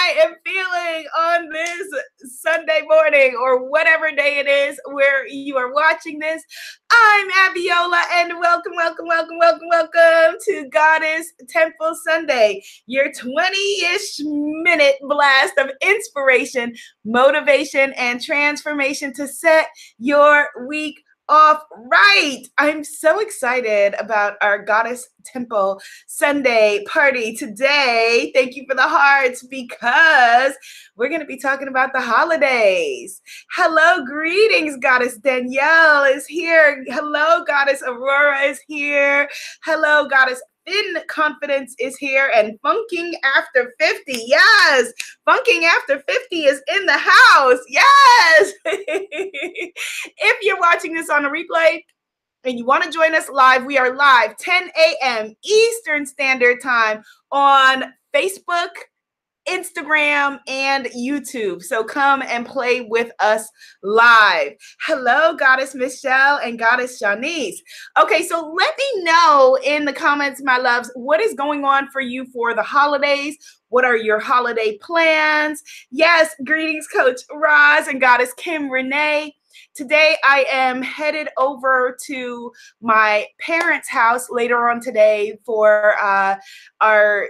I am feeling on this Sunday morning or whatever day it is where you are watching this. I'm Abiola and welcome, welcome, welcome, welcome, welcome to Goddess Temple Sunday, your 20 ish minute blast of inspiration, motivation, and transformation to set your week off right. I'm so excited about our Goddess Temple Sunday party today. Thank you for the hearts because we're going to be talking about the holidays. Hello, greetings. Goddess Danielle is here. Hello, Goddess Aurora is here. Hello, Goddess in confidence is here and funking after 50 yes funking after 50 is in the house. Yes. If you're watching this on a replay and you want to join us live we are live 10 a.m eastern standard time on facebook Instagram, and YouTube. So come and play with us live. Hello, Goddess Michelle and Goddess Janice. Okay, so let me know in the comments, my loves, what is going on for you for the holidays? What are your holiday plans? Yes, greetings, Coach Roz and Goddess Kim Renee. Today, I am headed over to my parents' house later on today for uh, our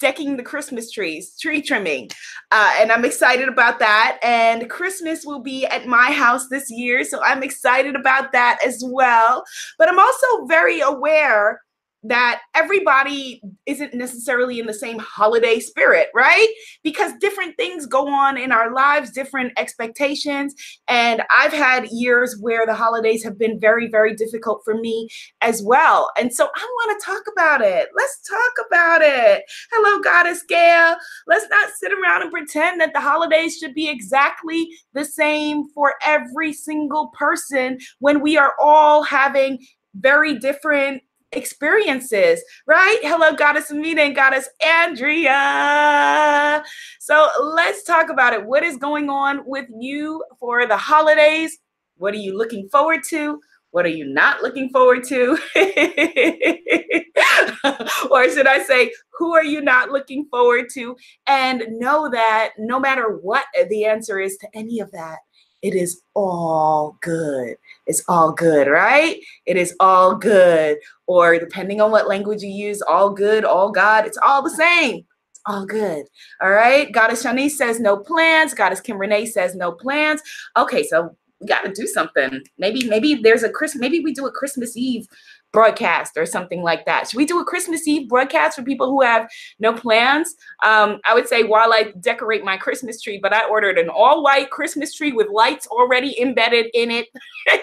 decking the Christmas trees, tree trimming. Uh, and I'm excited about that. And Christmas will be at my house this year. So I'm excited about that as well. But I'm also very aware that everybody isn't necessarily in the same holiday spirit, right? Because different things go on in our lives, different expectations. And I've had years where the holidays have been very, very difficult for me as well. And so I want to talk about it. Let's talk about it. Hello, Goddess Gail. Let's not sit around and pretend that the holidays should be exactly the same for every single person when we are all having very different experiences, right? Hello, Goddess Amina and Goddess Andrea. So let's talk about it. What is going on with you for the holidays? What are you looking forward to? What are you not looking forward to? or should I say, who are you not looking forward to? And know that no matter what the answer is to any of that, it is all good. It's all good, right? It is all good. Or depending on what language you use, all good, all God, it's all the same. It's all good. All right. Goddess Shanice says no plans. Goddess Kim Renee says no plans. Okay, so we got to do something. Maybe, maybe there's a Christmas, maybe we do a Christmas Eve broadcast or something like that. Should we do a Christmas Eve broadcast for people who have no plans? Um, I would say while I decorate my Christmas tree, but I ordered an all white Christmas tree with lights already embedded in it.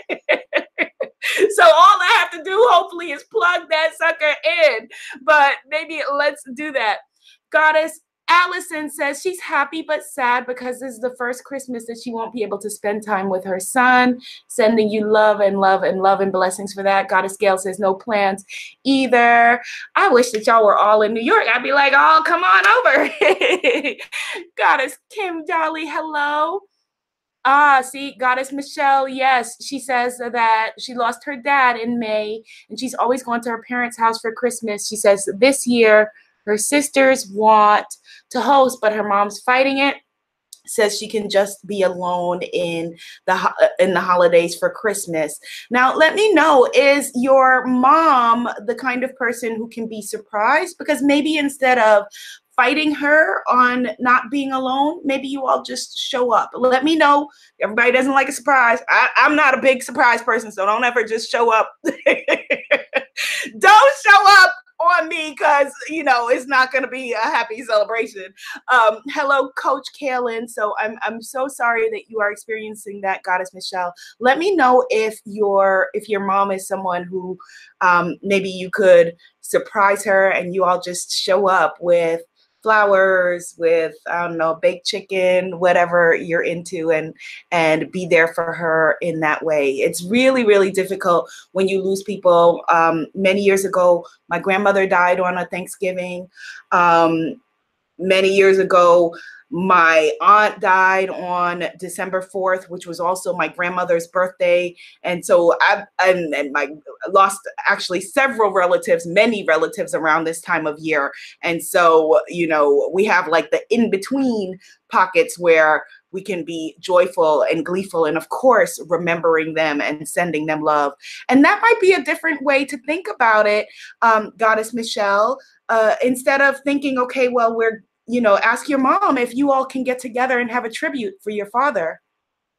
so all I have to do, hopefully, is plug that sucker in. But maybe let's do that. Goddess, Allison says she's happy but sad because this is the first Christmas that she won't be able to spend time with her son. Sending you love and love and love and blessings for that. Goddess Gail says no plans either. I wish that y'all were all in New York. I'd be like, oh, come on over. Goddess Kim Dolly, hello. Ah, see, Goddess Michelle, yes, she says that she lost her dad in May and she's always gone to her parents' house for Christmas. She says this year her sisters want to host, but her mom's fighting it. Says she can just be alone in the in the holidays for Christmas. Now, let me know: is your mom the kind of person who can be surprised? Because maybe instead of fighting her on not being alone, maybe you all just show up. Let me know. Everybody doesn't like a surprise. I, am not a big surprise person, so don't ever just show up. don't show up on me because you know it's not going to be a happy celebration. Um, hello, Coach Kalen. So I'm I'm so sorry that you are experiencing that, Goddess Michelle. Let me know if your if your mom is someone who um, maybe you could surprise her and you all just show up with flowers with I don't know baked chicken, whatever you're into, and and be there for her in that way. It's really really difficult when you lose people. Um, many years ago, my grandmother died on a Thanksgiving. Um, many years ago, my aunt died on December 4th, which was also my grandmother's birthday. And so I and, and my lost actually several relatives, many relatives around this time of year. And so, you know, we have like the in-between pockets where we can be joyful and gleeful and of course remembering them and sending them love and that might be a different way to think about it um, goddess michelle uh, instead of thinking okay well we're you know, ask your mom if you all can get together and have a tribute for your father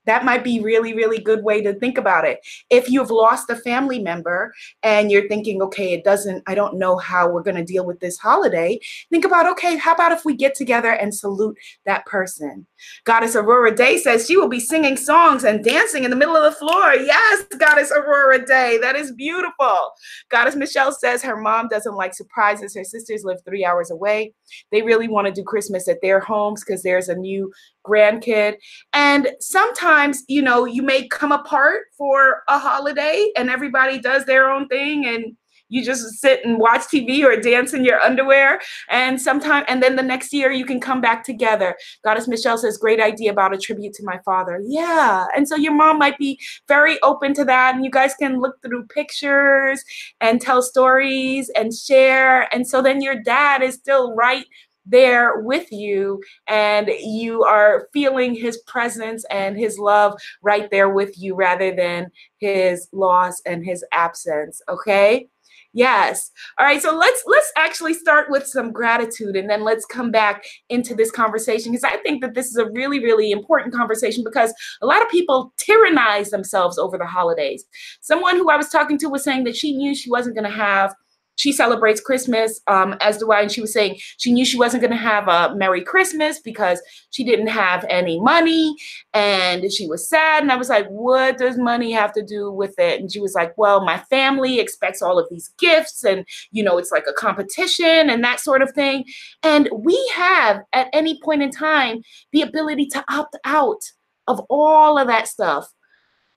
that might be really really good way to think about it. If you've lost a family member and you're thinking okay it doesn't i don't know how we're going to deal with this holiday think about okay how about if we get together and salute that person? Goddess aurora day says she will be singing songs and dancing in the middle of the floor. Yes goddess aurora day that is beautiful. Goddess michelle says her mom doesn't like surprises. Her sisters live three hours away. They really want to do christmas at their homes because there's a new grandkid. And sometimes, you know, you may come apart for a holiday and everybody does their own thing and you just sit and watch TV or dance in your underwear. And sometime, and then the next year you can come back together. Goddess Michelle says, great idea about a tribute to my father. Yeah. And so your mom might be very open to that. And you guys can look through pictures and tell stories and share. And so then your dad is still right there with you and you are feeling his presence and his love right there with you rather than his loss and his absence okay? Yes. All right so let's let's actually start with some gratitude and then let's come back into this conversation because i think that this is a really really important conversation because a lot of people tyrannize themselves over the holidays. Someone who i was talking to was saying that she knew she wasn't going to have she celebrates Christmas, um, as do I. And she was saying she knew she wasn't going to have a Merry Christmas because she didn't have any money and she was sad. And I was like, What does money have to do with it? And she was like, Well, my family expects all of these gifts and, you know, it's like a competition and that sort of thing. And we have at any point in time the ability to opt out of all of that stuff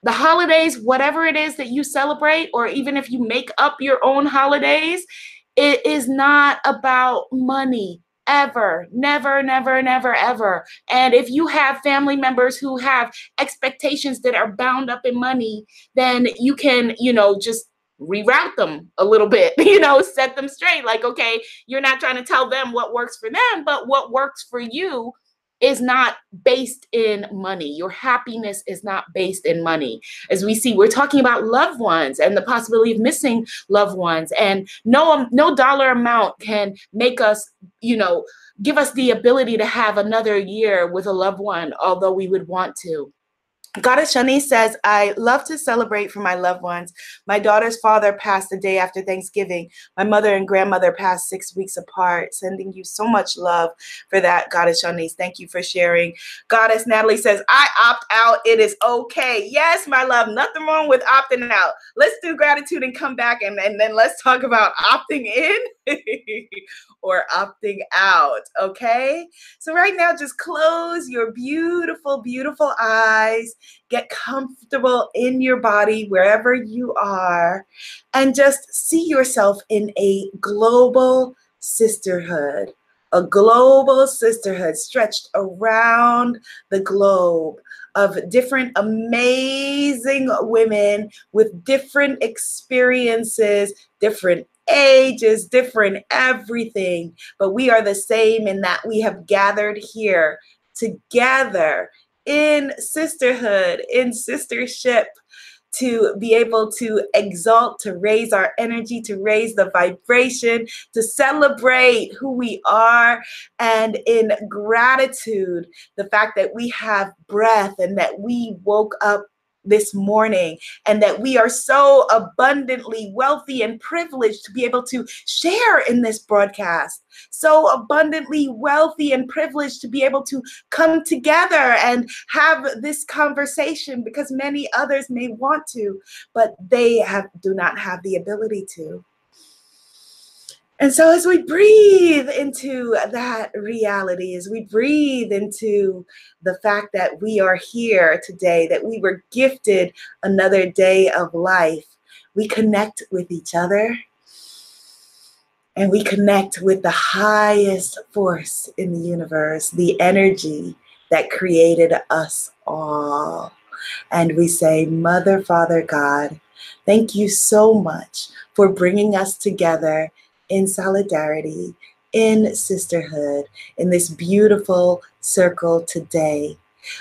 the holidays, whatever it is that you celebrate, or even if you make up your own holidays, it is not about money ever, never, never, never, ever. And if you have family members who have expectations that are bound up in money, then you can, you know, just reroute them a little bit, you know, set them straight. Like, okay, you're not trying to tell them what works for them, but what works for you is not based in money. Your happiness is not based in money. As we see, we're talking about loved ones and the possibility of missing loved ones. And no, um, no dollar amount can make us, you know, give us the ability to have another year with a loved one, although we would want to. Goddess Shani says, I love to celebrate for my loved ones. My daughter's father passed the day after Thanksgiving. My mother and grandmother passed six weeks apart. Sending you so much love for that, Goddess Shani. Thank you for sharing. Goddess Natalie says, I opt out. It is okay. Yes, my love, nothing wrong with opting out. Let's do gratitude and come back and, and then let's talk about opting in or opting out. Okay. So, right now, just close your beautiful, beautiful eyes. Get comfortable in your body wherever you are, and just see yourself in a global sisterhood. A global sisterhood stretched around the globe of different amazing women with different experiences, different ages, different everything, but we are the same in that we have gathered here together in sisterhood, in sistership, to be able to exalt, to raise our energy, to raise the vibration, to celebrate who we are, and in gratitude, the fact that we have breath and that we woke up this morning and that we are so abundantly wealthy and privileged to be able to share in this broadcast. So abundantly wealthy and privileged to be able to come together and have this conversation because many others may want to, but they have do not have the ability to. And so, as we breathe into that reality, as we breathe into the fact that we are here today, that we were gifted another day of life, we connect with each other and we connect with the highest force in the universe, the energy that created us all. And we say, Mother, Father, God, thank you so much for bringing us together in solidarity, in sisterhood, in this beautiful circle today.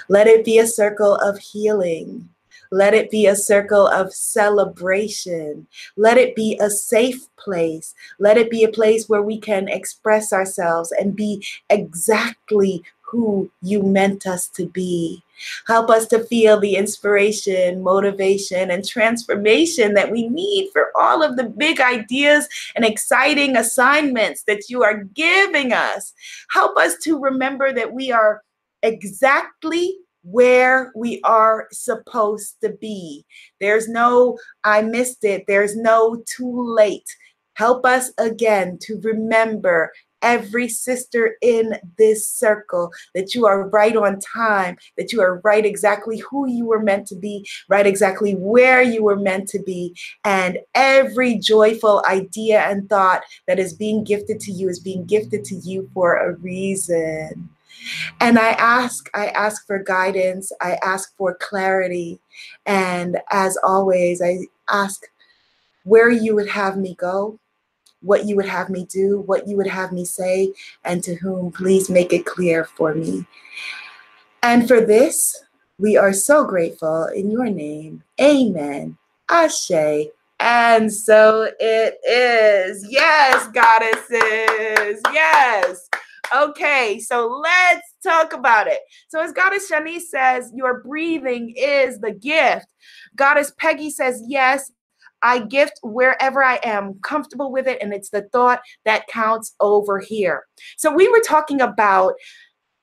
Let it be a circle of healing. Let it be a circle of celebration. Let it be a safe place. Let it be a place where we can express ourselves and be exactly who you meant us to be. Help us to feel the inspiration, motivation, and transformation that we need for all of the big ideas and exciting assignments that you are giving us. Help us to remember that we are exactly where we are supposed to be. There's no, I missed it. There's no too late. Help us again to remember every sister in this circle that you are right on time, that you are right exactly who you were meant to be, right exactly where you were meant to be. And every joyful idea and thought that is being gifted to you is being gifted to you for a reason. And I ask, I ask for guidance, I ask for clarity. And as always, I ask where you would have me go, what you would have me do, what you would have me say, and to whom. Please make it clear for me. And for this, we are so grateful in your name. Amen. Ashe. And so it is. Yes, goddesses. Yes. Okay, so let's talk about it. So, as Goddess Shani says, your breathing is the gift. Goddess Peggy says, yes, I gift wherever I am comfortable with it, and it's the thought that counts over here. So, we were talking about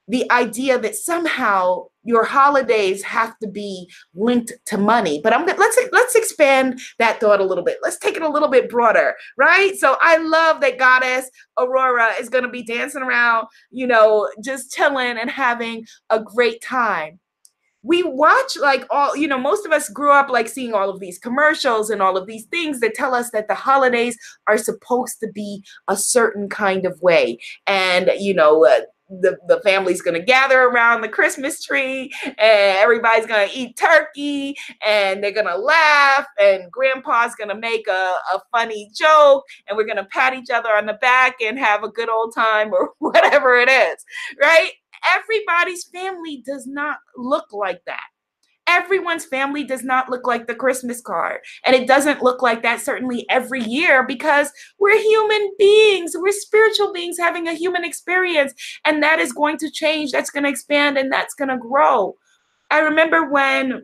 the idea that somehow your holidays have to be linked to money but i'm let's let's expand that thought a little bit. Let's take it a little bit broader right? So i love that goddess aurora is going to be dancing around you know just chilling and having a great time we watch like all you know most of us grew up like seeing all of these commercials and all of these things that tell us that the holidays are supposed to be a certain kind of way and you know uh, the, the family's gonna gather around the Christmas tree and everybody's gonna eat turkey and they're gonna laugh and grandpa's gonna make a, a funny joke and we're gonna pat each other on the back and have a good old time or whatever it is, right? Everybody's family does not look like that. Everyone's family does not look like the Christmas card. And it doesn't look like that certainly every year because we're human beings. We're spiritual beings having a human experience. And that is going to change. That's going to expand and that's going to grow. I remember when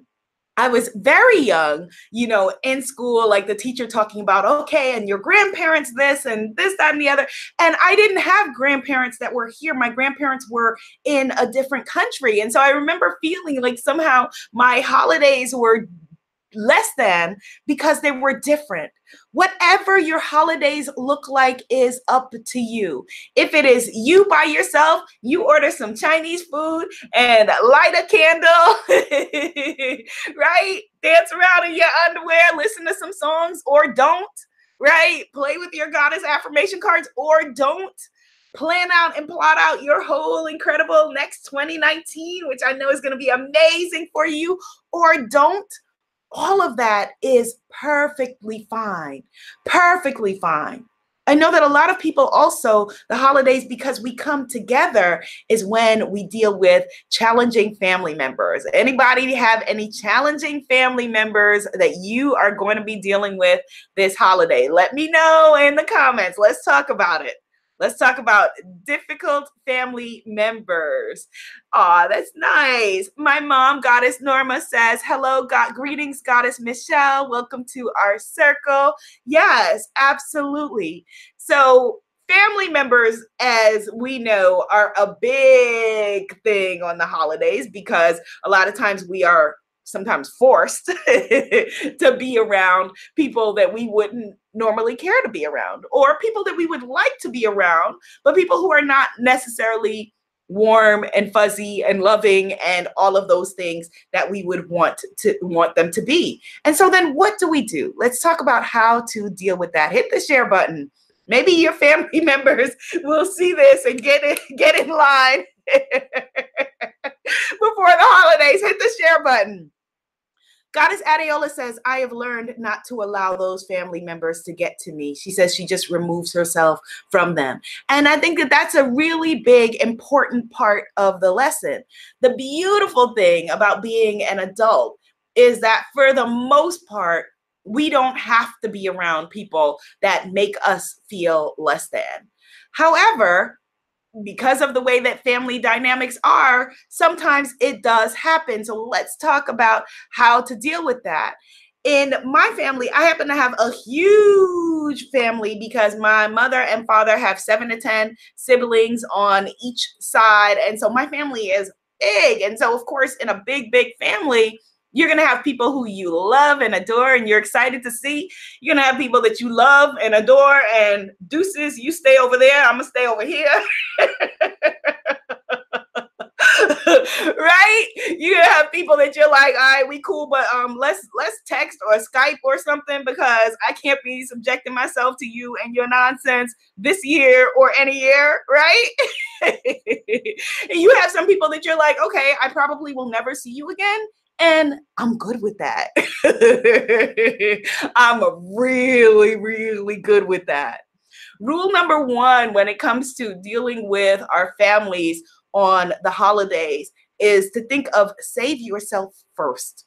I was very young, you know, in school, like the teacher talking about, okay, and your grandparents this and this, that, and the other. And I didn't have grandparents that were here. My grandparents were in a different country. And so I remember feeling like somehow my holidays were less than because they were different. Whatever your holidays look like is up to you. If it is you by yourself, you order some Chinese food and light a candle, right? Dance around in your underwear, listen to some songs, or don't, right? Play with your goddess affirmation cards, or don't plan out and plot out your whole incredible next 2019, which I know is going to be amazing for you, or don't all of that is perfectly fine. Perfectly fine. I know that a lot of people also, the holidays, because we come together, is when we deal with challenging family members. Anybody have any challenging family members that you are going to be dealing with this holiday? Let me know in the comments. Let's talk about it. Let's talk about difficult family members. Aw, that's nice. My mom, Goddess Norma, says, Hello, God, greetings, Goddess Michelle. Welcome to our circle. Yes, absolutely. So, family members, as we know, are a big thing on the holidays because a lot of times we are sometimes forced to be around people that we wouldn't normally care to be around or people that we would like to be around but people who are not necessarily warm and fuzzy and loving and all of those things that we would want to want them to be. And so then what do we do? Let's talk about how to deal with that. Hit the share button Maybe your family members will see this and get it, get in line before the holidays. Hit the share button. Goddess Adeola says, I have learned not to allow those family members to get to me. She says she just removes herself from them. And I think that that's a really big, important part of the lesson. The beautiful thing about being an adult is that for the most part, we don't have to be around people that make us feel less than. However, because of the way that family dynamics are, sometimes it does happen. So let's talk about how to deal with that. In my family, I happen to have a huge family because my mother and father have seven to 10 siblings on each side. And so my family is big. And so, of course, in a big, big family, you're going to have people who you love and adore and you're excited to see. You're going to have people that you love and adore and deuces, you stay over there, I'm going to stay over here. right? You're gonna have people that you're like, all right, we cool, but um let's let's text or Skype or something because I can't be subjecting myself to you and your nonsense this year or any year, right? you have some people that you're like, okay, I probably will never see you again. And I'm good with that. I'm really, really good with that. Rule number one when it comes to dealing with our families on the holidays is to think of save yourself first.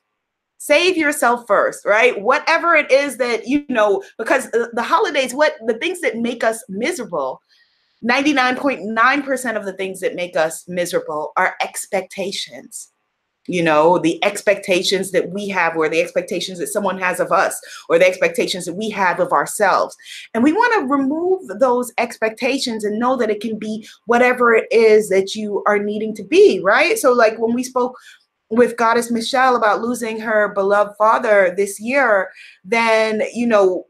Save yourself first, right? Whatever it is that you know, because the holidays, what the things that make us miserable, 99.9% of the things that make us miserable are expectations you know the expectations that we have or the expectations that someone has of us or the expectations that we have of ourselves. And we want to remove those expectations and know that it can be whatever it is that you are needing to be right? So like when we spoke with goddess michelle about losing her beloved father this year then you know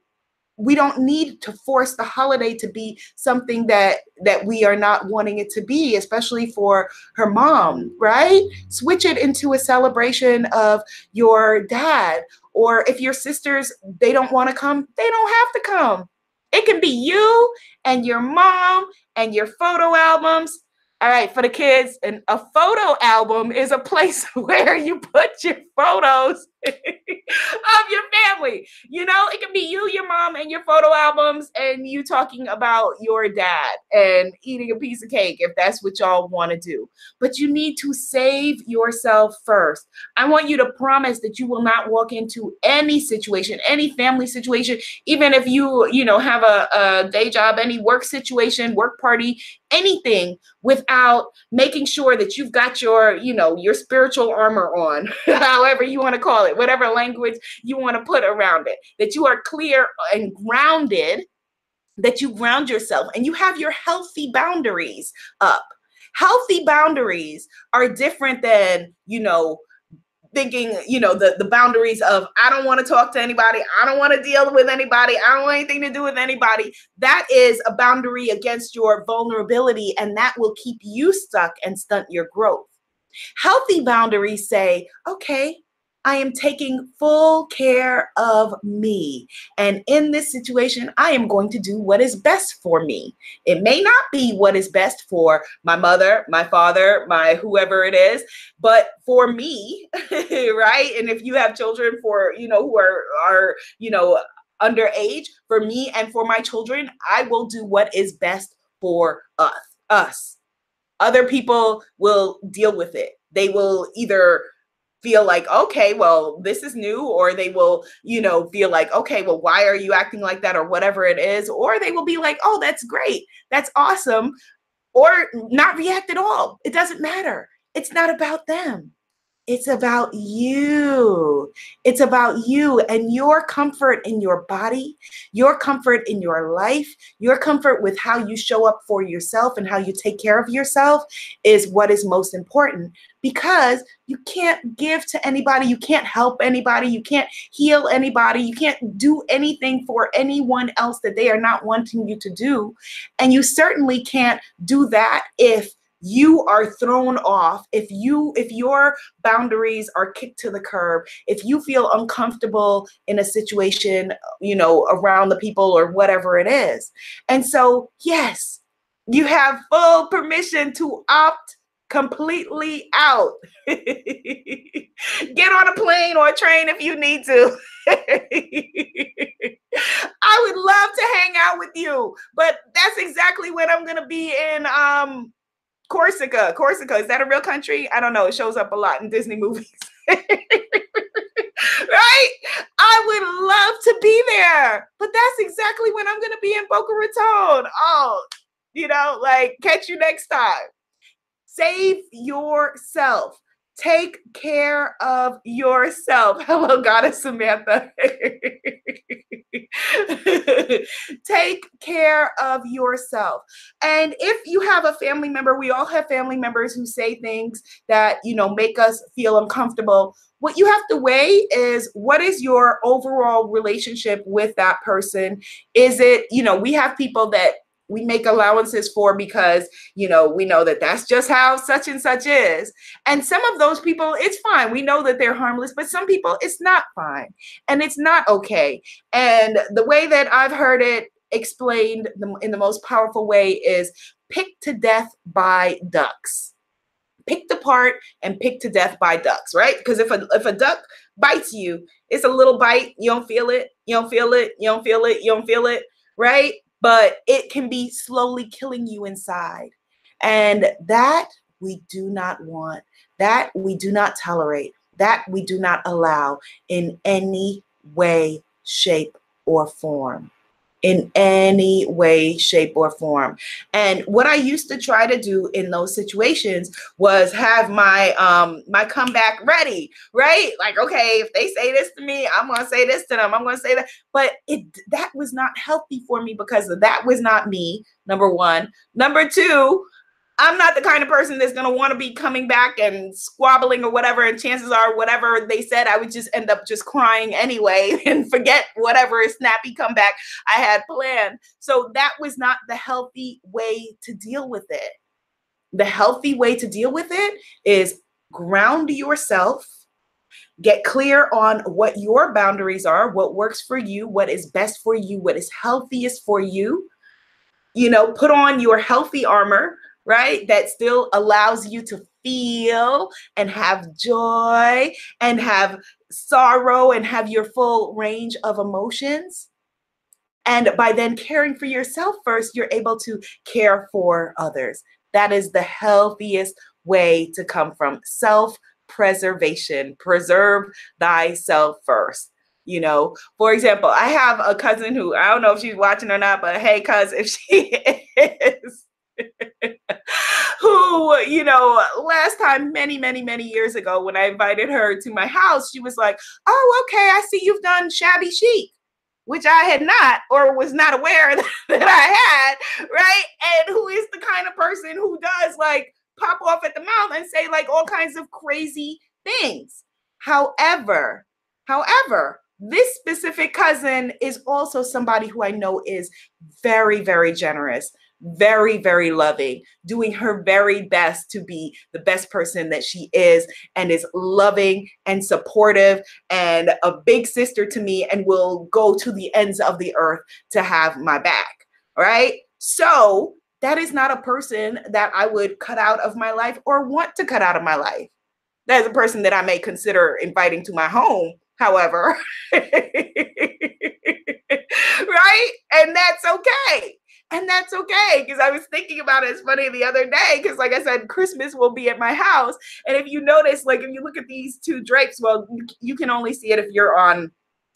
we don't need to force the holiday to be something that that we are not wanting it to be especially for her mom right? Switch it into a celebration of your dad. Or if your sisters they don't want to come they don't have to come. It can be you and your mom and your photo albums. All right, for the kids, and a photo album is a place where you put your photos of your family. You know, it can be you, your mom, and your photo albums, and you talking about your dad and eating a piece of cake if that's what y'all want to do. But you need to save yourself first. I want you to promise that you will not walk into any situation, any family situation, even if you, you know, have a, a day job, any work situation, work party, anything without making sure that you've got your, you know, your spiritual armor on, however you want to call it, whatever language you want to put around it, that you are clear and grounded, that you ground yourself and you have your healthy boundaries up. Healthy boundaries are different than, you know, thinking, you know, the, the boundaries of I don't want to talk to anybody, I don't want to deal with anybody, I don't want anything to do with anybody. That is a boundary against your vulnerability, and that will keep you stuck and stunt your growth. Healthy boundaries say, okay, I am taking full care of me. And in this situation, I am going to do what is best for me. It may not be what is best for my mother, my father, my whoever it is, but for me, right? And if you have children for, you know, who are are, you know, underage, for me and for my children, I will do what is best for us. Us. Other people will deal with it. They will either feel like okay well this is new or they will you know feel like okay well why are you acting like that? or whatever it is or they will be like oh that's great. That's awesome or not react at all. It doesn't matter. It's not about them it's about you. It's about you and your comfort in your body, your comfort in your life, your comfort with how you show up for yourself and how you take care of yourself is what is most important because you can't give to anybody, you can't help anybody, you can't heal anybody, you can't do anything for anyone else that they are not wanting you to do. And you certainly can't do that if you are thrown off if you if your boundaries are kicked to the curb if you feel uncomfortable in a situation you know around the people or whatever it is and so yes you have full permission to opt completely out. Get on a plane or a train if you need to. I would love to hang out with you, but that's exactly what I'm going to be in um Corsica. Corsica, is that a real country? I don't know. It shows up a lot in Disney movies. right? I would love to be there, but that's exactly when I'm going to be in Boca Raton. Oh, you know, like catch you next time. Save yourself. Take care of yourself. Hello, Goddess Samantha. Take care of yourself. And if you have a family member, we all have family members who say things that, you know, make us feel uncomfortable. What you have to weigh is what is your overall relationship with that person? Is it, you know, we have people that we make allowances for because you know we know that that's just how such and such is. And some of those people it's fine. We know that they're harmless but some people it's not fine and it's not okay. And the way that i've heard it explained in the most powerful way is picked to death by ducks. Picked apart and picked to death by ducks right? Because if a if a duck bites you it's a little bite you don't feel it you don't feel it you don't feel it you don't feel it right but it can be slowly killing you inside. And that we do not want, that we do not tolerate, that we do not allow in any way, shape, or form in any way, shape, or form. And what I used to try to do in those situations was have my um my comeback ready, right? Like, okay, if they say this to me, I'm gonna say this to them. I'm gonna say that. But it that was not healthy for me because that was not me. Number one. Number two, I'm not the kind of person that's going to want to be coming back and squabbling or whatever. And chances are, whatever they said, I would just end up just crying anyway and forget whatever snappy comeback I had planned. So that was not the healthy way to deal with it. The healthy way to deal with it is ground yourself, get clear on what your boundaries are, what works for you, what is best for you, what is healthiest for you. You know, put on your healthy armor right? That still allows you to feel and have joy and have sorrow and have your full range of emotions. And by then caring for yourself first, you're able to care for others. That is the healthiest way to come from self preservation. Preserve thyself first. You know, for example, I have a cousin who I don't know if she's watching or not, but hey, cuz, if she is, who, you know, last time, many, many, many years ago, when I invited her to my house, she was like, Oh, okay, I see you've done shabby chic, which I had not or was not aware that I had, right? And who is the kind of person who does like pop off at the mouth and say like all kinds of crazy things. However, however, this specific cousin is also somebody who I know is very, very generous very, very loving, doing her very best to be the best person that she is, and is loving and supportive and a big sister to me, and will go to the ends of the earth to have my back. Right. So that is not a person that I would cut out of my life or want to cut out of my life. That is a person that I may consider inviting to my home, however. right? And that's okay and that's okay because I was thinking about it. It's funny the other day because, like I said, Christmas will be at my house, and if you notice, like if you look at these two drapes, well, you can only see it if you're on.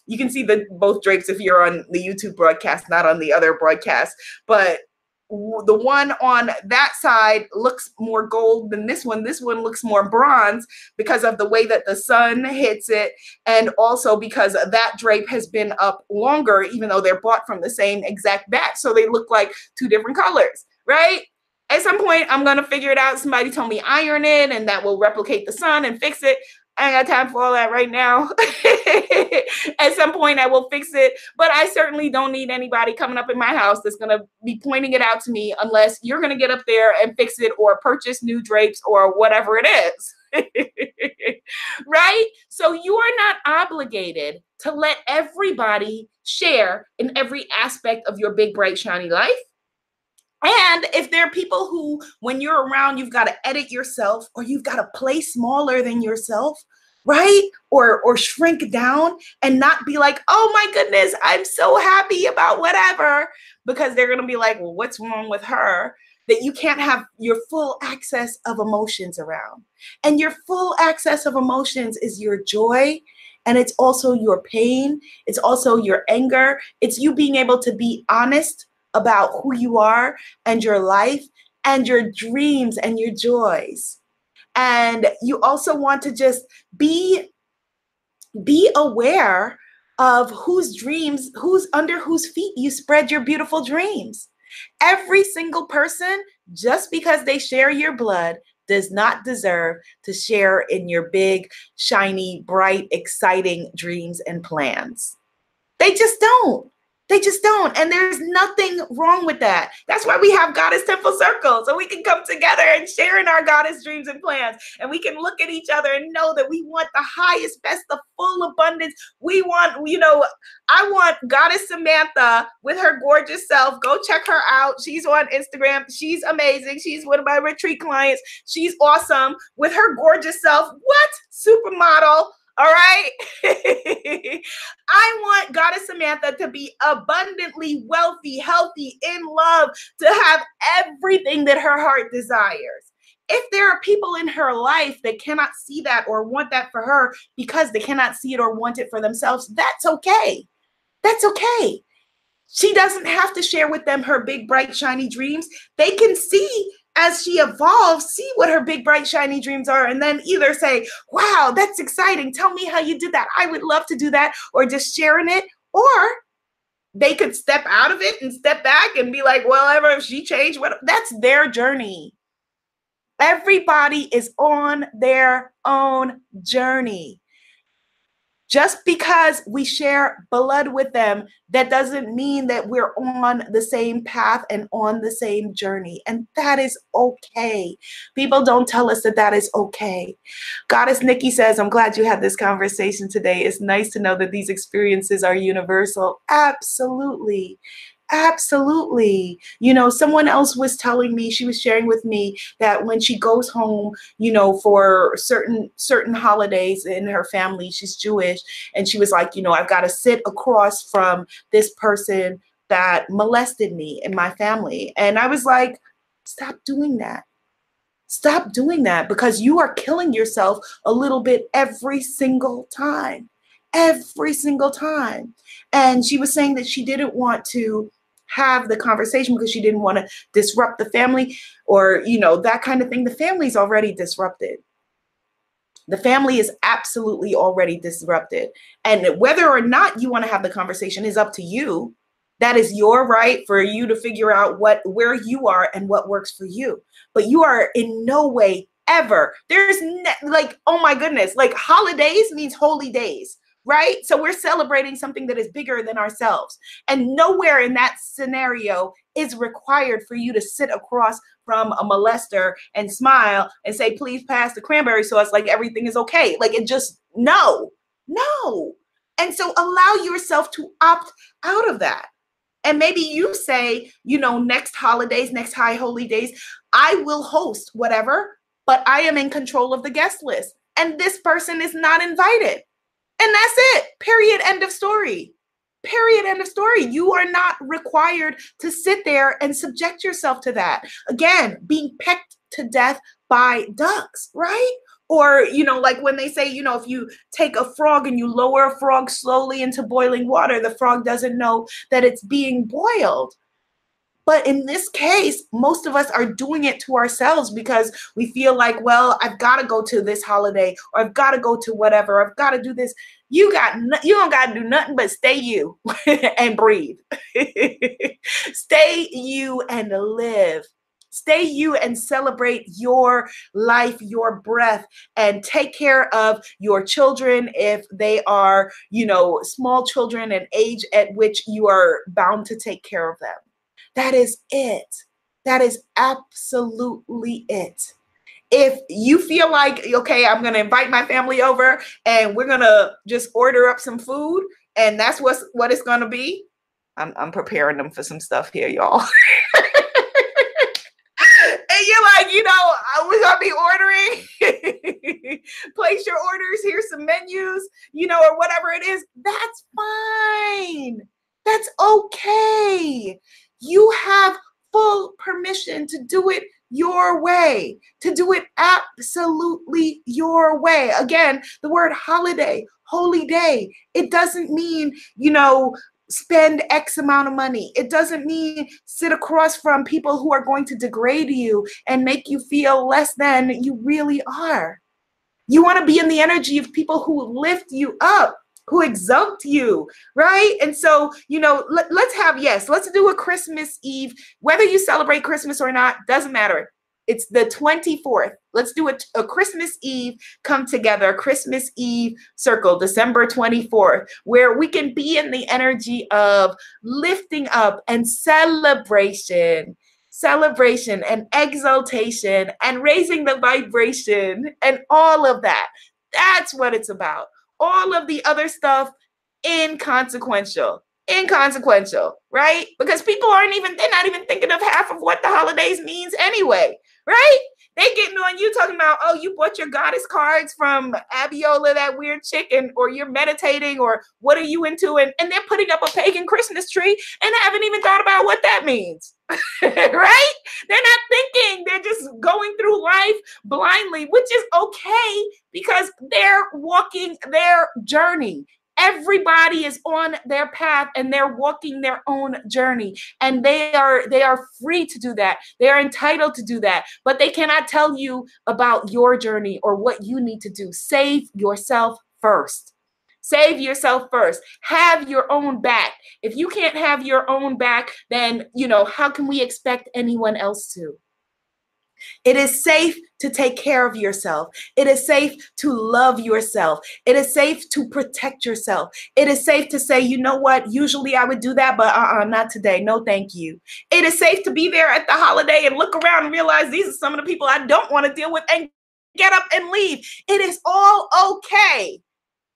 You can see the both drapes if you're on the YouTube broadcast, not on the other broadcast. But the one on that side looks more gold than this one. This one looks more bronze because of the way that the sun hits it, and also because that drape has been up longer, even though they're bought from the same exact batch. So they look like two different colors, right? At some point, I'm going to figure it out. Somebody told me iron it and that will replicate the sun and fix it. I ain't got time for all that right now. At some point, I will fix it, but I certainly don't need anybody coming up in my house that's going to be pointing it out to me unless you're going to get up there and fix it or purchase new drapes or whatever it is. right? So you are not obligated to let everybody share in every aspect of your big, bright, shiny life. And if there are people who, when you're around, you've got to edit yourself or you've got to play smaller than yourself, right? Or or shrink down and not be like, oh my goodness, I'm so happy about whatever, because they're gonna be like, well, what's wrong with her? That you can't have your full access of emotions around. And your full access of emotions is your joy, and it's also your pain, it's also your anger, it's you being able to be honest about who you are and your life and your dreams and your joys. And you also want to just be be aware of whose dreams, who's under whose feet you spread your beautiful dreams. Every single person, just because they share your blood, does not deserve to share in your big, shiny, bright, exciting dreams and plans. They just don't. They just don't. And there's nothing wrong with that. That's why we have Goddess Temple Circle. So we can come together and share in our goddess dreams and plans. And we can look at each other and know that we want the highest, best, the full abundance. We want, you know, I want Goddess Samantha with her gorgeous self. Go check her out. She's on Instagram. She's amazing. She's one of my retreat clients. She's awesome with her gorgeous self. What? Supermodel all right. I want Goddess Samantha to be abundantly wealthy, healthy, in love, to have everything that her heart desires. If there are people in her life that cannot see that or want that for her because they cannot see it or want it for themselves, that's okay. That's okay. She doesn't have to share with them her big, bright, shiny dreams. They can see as she evolves, see what her big, bright, shiny dreams are, and then either say, Wow, that's exciting. Tell me how you did that. I would love to do that, or just sharing it. Or they could step out of it and step back and be like, Well, ever if she changed, what that's their journey. Everybody is on their own journey. Just because we share blood with them, that doesn't mean that we're on the same path and on the same journey. And that is okay. People don't tell us that that is okay. Goddess Nikki says, I'm glad you had this conversation today. It's nice to know that these experiences are universal. Absolutely. Absolutely. You know, someone else was telling me, she was sharing with me that when she goes home, you know, for certain certain holidays in her family, she's Jewish, and she was like, you know, I've got to sit across from this person that molested me in my family. And I was like, stop doing that. Stop doing that because you are killing yourself a little bit every single time. Every single time. And she was saying that she didn't want to have the conversation because she didn't want to disrupt the family or, you know, that kind of thing. The family's already disrupted. The family is absolutely already disrupted. And whether or not you want to have the conversation is up to you. That is your right for you to figure out what where you are and what works for you. But you are in no way ever. There's ne- like, oh my goodness, like holidays means holy days right? So we're celebrating something that is bigger than ourselves. And nowhere in that scenario is required for you to sit across from a molester and smile and say, please pass the cranberry sauce like everything is okay. Like it just, no, no. And so allow yourself to opt out of that. And maybe you say, you know, next holidays, next high holy days, I will host whatever, but I am in control of the guest list. And this person is not invited. And that's it. Period. End of story. Period. End of story. You are not required to sit there and subject yourself to that. Again, being pecked to death by ducks, right? Or, you know, like when they say, you know, if you take a frog and you lower a frog slowly into boiling water, the frog doesn't know that it's being boiled. But in this case, most of us are doing it to ourselves because we feel like, well, I've got to go to this holiday or I've got to go to whatever. I've got to do this. You got no, you don't got to do nothing but stay you and breathe. stay you and live. Stay you and celebrate your life, your breath, and take care of your children if they are, you know, small children and age at which you are bound to take care of them. That is it. That is absolutely it. If you feel like, okay, I'm going to invite my family over and we're going to just order up some food and that's what's what it's going to be, I'm, I'm preparing them for some stuff here, y'all. and you're like, you know, we're gonna be ordering. Place your orders. Here's some menus, you know, or whatever it is. That's fine. That's okay. You have full permission to do it your way, to do it absolutely your way. Again, the word holiday, holy day, it doesn't mean, you know, spend X amount of money. It doesn't mean sit across from people who are going to degrade you and make you feel less than you really are. You want to be in the energy of people who lift you up, who exalt you, right? And so, you know, let, us have, yes, let's do a Christmas Eve. Whether you celebrate Christmas or not, doesn't matter. It's the 24th. Let's do a, a Christmas Eve come together, Christmas Eve circle, December 24th, where we can be in the energy of lifting up and celebration celebration and exaltation and raising the vibration and all of that. That's what it's about. All of the other stuff inconsequential. Inconsequential, right? Because people aren't even, they're not even thinking of half of what the holidays means anyway right? They getting on you talking about, oh, you bought your goddess cards from Abiola, that weird chick, and or you're meditating, or what are you into? And, and they're putting up a pagan Christmas tree and I haven't even thought about what that means. right? They're not thinking, they're just going through life blindly, which is okay because they're walking their journey. Everybody is on their path and they're walking their own journey and they are they are free to do that. They are entitled to do that, but they cannot tell you about your journey or what you need to do. Save yourself first. Save yourself first. Have your own back. If you can't have your own back, then, you know, how can we expect anyone else to? It is safe to take care of yourself. It is safe to love yourself. It is safe to protect yourself. It is safe to say, you know what, usually I would do that, but uh uh not today. No, thank you. It is safe to be there at the holiday and look around and realize these are some of the people I don't want to deal with and get up and leave. It is all okay.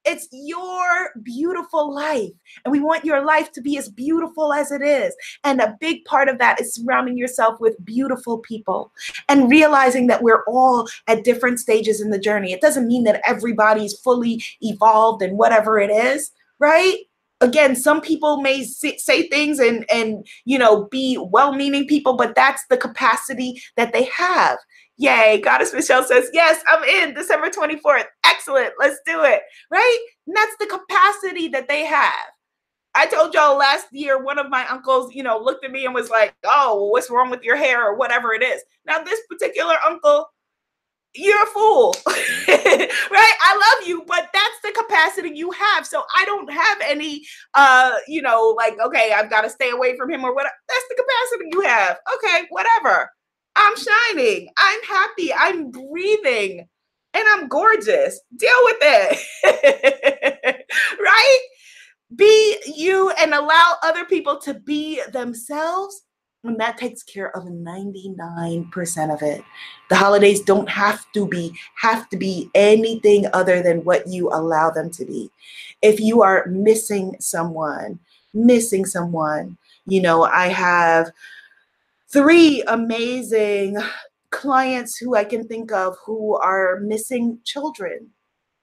It's your beautiful life. And we want your life to be as beautiful as it is. And a big part of that is surrounding yourself with beautiful people and realizing that we're all at different stages in the journey. It doesn't mean that everybody's fully evolved and whatever it is, right? again some people may say things and and you know be well-meaning people but that's the capacity that they have Yay. Goddess Michelle says, Yes, I'm in December 24th. Excellent. Let's do it. Right? And that's the capacity that they have. I told y'all last year, one of my uncles, you know, looked at me and was like, Oh, what's wrong with your hair or whatever it is. Now, this particular uncle, you're a fool, right? I love you, but that's the capacity you have. So I don't have any, uh, you know, like, okay, I've got to stay away from him or whatever. That's the capacity you have. Okay, whatever. I'm shining. I'm happy. I'm breathing. And I'm gorgeous. Deal with it. right? Be you and allow other people to be themselves. And that takes care of 99% of it. The holidays don't have to be have to be anything other than what you allow them to be. If you are missing someone, missing someone, you know, I have three amazing clients who I can think of who are missing children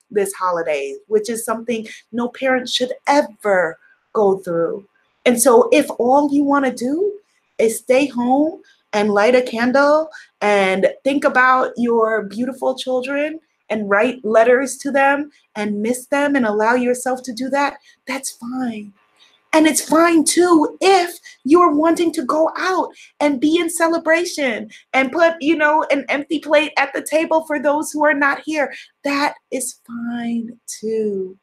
this holiday, which is something no parent should ever go through. And so, if all you want to do is stay home and light a candle and think about your beautiful children and write letters to them and miss them and allow yourself to do that, that's fine. And it's fine too if you're wanting to go out and be in celebration and put, you know, an empty plate at the table for those who are not here. That is fine too.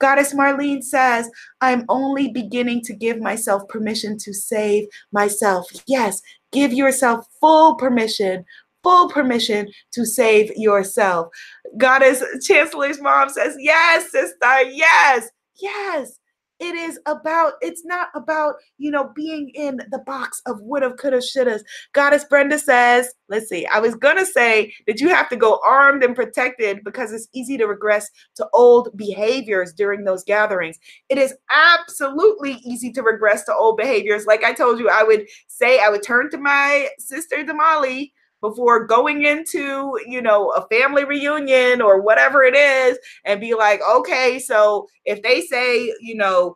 Goddess Marlene says, I'm only beginning to give myself permission to save myself. Yes, Give yourself full permission, full permission to save yourself. Goddess Chancellor's mom says, Yes, sister, yes, yes it is about it's not about you know being in the box of would have could have should have goddess brenda says let's see i was gonna say that you have to go armed and protected because it's easy to regress to old behaviors during those gatherings. It is absolutely easy to regress to old behaviors. Like i told you i would say i would turn to my sister damali before going into you know a family reunion or whatever it is and be like okay so if they say you know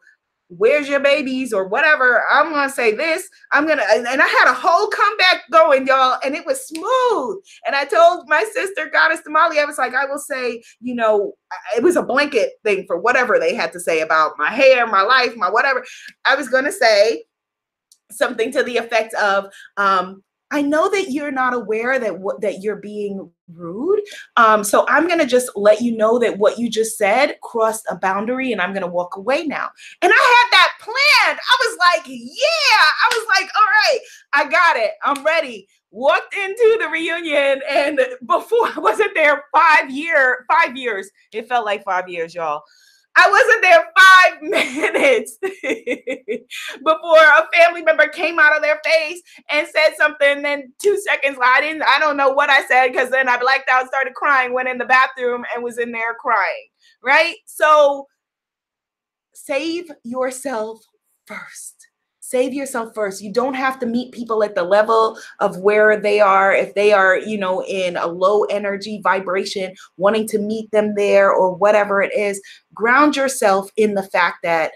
where's your babies or whatever i'm gonna say this i'm gonna and i had a whole comeback going y'all and it was smooth. And i told my sister goddess Damali i was like i will say you know it was a blanket thing for whatever they had to say about my hair my life my whatever. I was gonna say something to the effect of um I know that you're not aware that what that you're being rude. Um, so I'm gonna just let you know that what you just said crossed a boundary, and I'm gonna walk away now. And I had that planned. I was like, yeah. I was like, all right, I got it. I'm ready. Walked into the reunion, and before I wasn't there five year, five years. It felt like five years, y'all. I wasn't there five minutes before a family member came out of their face and said something. And Then two seconds, I didn't, I don't know what I said because then I blacked out, started crying, went in the bathroom and was in there crying. Right. So save yourself first save yourself first. You don't have to meet people at the level of where they are. If they are you know in a low energy vibration wanting to meet them there or whatever it is ground yourself in the fact that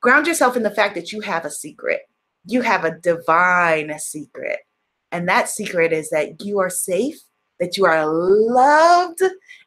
ground yourself in the fact that you have a secret. You have a divine secret. And that secret is that you are safe that you are loved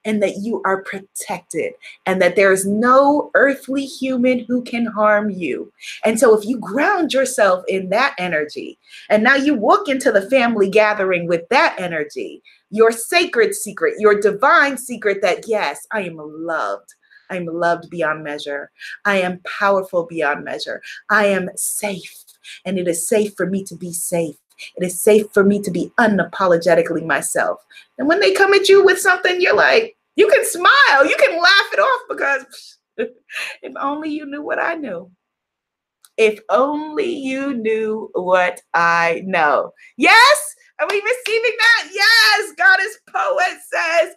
and that you are protected and that there is no earthly human who can harm you. And so if you ground yourself in that energy and now you walk into the family gathering with that energy, your sacred secret, your divine secret that yes, I am loved. I'm loved beyond measure. I am powerful beyond measure. I am safe, and it is safe for me to be safe. It is safe for me to be unapologetically myself. And when they come at you with something, you're like, you can smile, you can laugh it off because if only you knew what I knew. If only you knew what I know. Yes? Are we receiving that? Yes. God Goddess Poet says,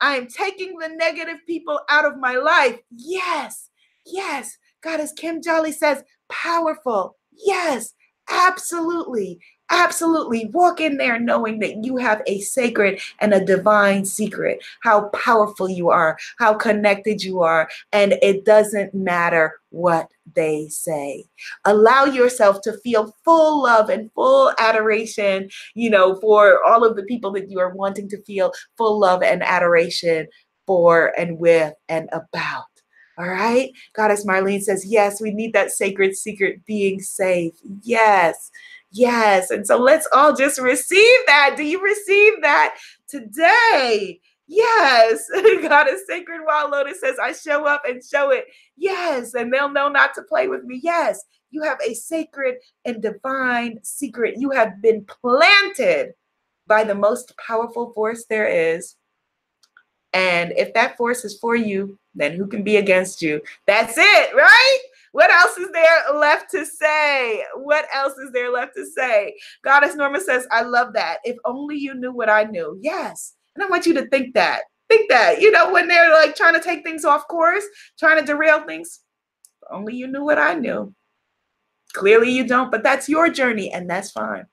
I am taking the negative people out of my life. Yes. Yes. God, Goddess Kim Jolly says, powerful. Yes. Absolutely. Absolutely. Walk in there knowing that you have a sacred and a divine secret, how powerful you are, how connected you are, and it doesn't matter what they say. Allow yourself to feel full love and full adoration, you know, for all of the people that you are wanting to feel full love and adoration for and with and about. All right. Goddess Marlene says, Yes, we need that sacred secret being safe. Yes. Yes. And so let's all just receive that. Do you receive that today? Yes. God is sacred while Lotus says, I show up and show it. Yes. And they'll know not to play with me. Yes. You have a sacred and divine secret. You have been planted by the most powerful force there is. And if that force is for you, then who can be against you? That's it, right? What else is there left to say? What else is there left to say? Goddess Norma says, I love that. If only you knew what I knew. Yes. And I want you to think that. Think that. You know, when they're like trying to take things off course, trying to derail things, if only you knew what I knew. Clearly you don't, but that's your journey and that's fine.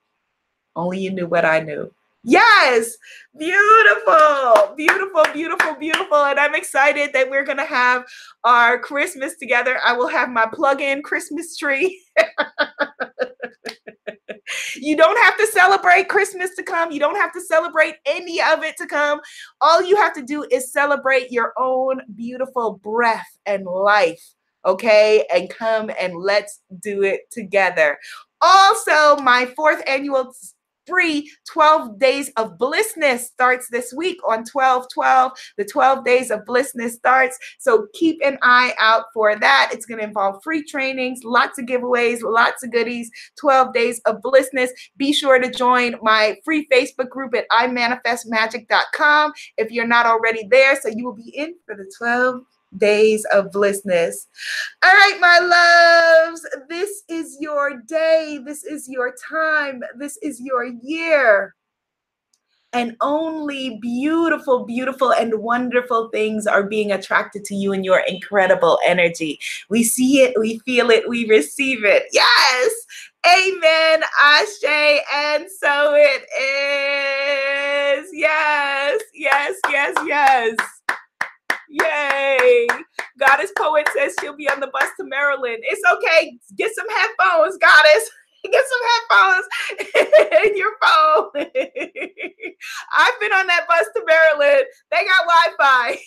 Only you knew what I knew. Yes, beautiful, beautiful, beautiful, beautiful. And I'm excited that we're going to have our Christmas together. I will have my plug in Christmas tree. you don't have to celebrate Christmas to come. You don't have to celebrate any of it to come. All you have to do is celebrate your own beautiful breath and life. Okay, and come and let's do it together. Also, my fourth annual free 12 days of blissness starts this week on 12 12. The 12 days of blissness starts. So keep an eye out for that. It's going to involve free trainings, lots of giveaways, lots of goodies, 12 days of blissness. Be sure to join my free Facebook group at imanifestmagic.com if you're not already there. So you will be in for the 12 days of blissness. All right, my loves, this is your day. This is your time. This is your year. And only beautiful, beautiful, and wonderful things are being attracted to you and your incredible energy. We see it, we feel it, we receive it. Yes. Amen. Ashe. And so it is. Yes, yes, yes, yes. Yay. Goddess Poet says she'll be on the bus to Maryland. It's okay. Get some headphones, Goddess. Get some headphones in your phone. I've been on that bus to Maryland. They got Wi Fi.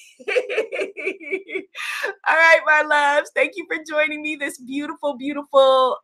All right, my loves. Thank you for joining me this beautiful, beautiful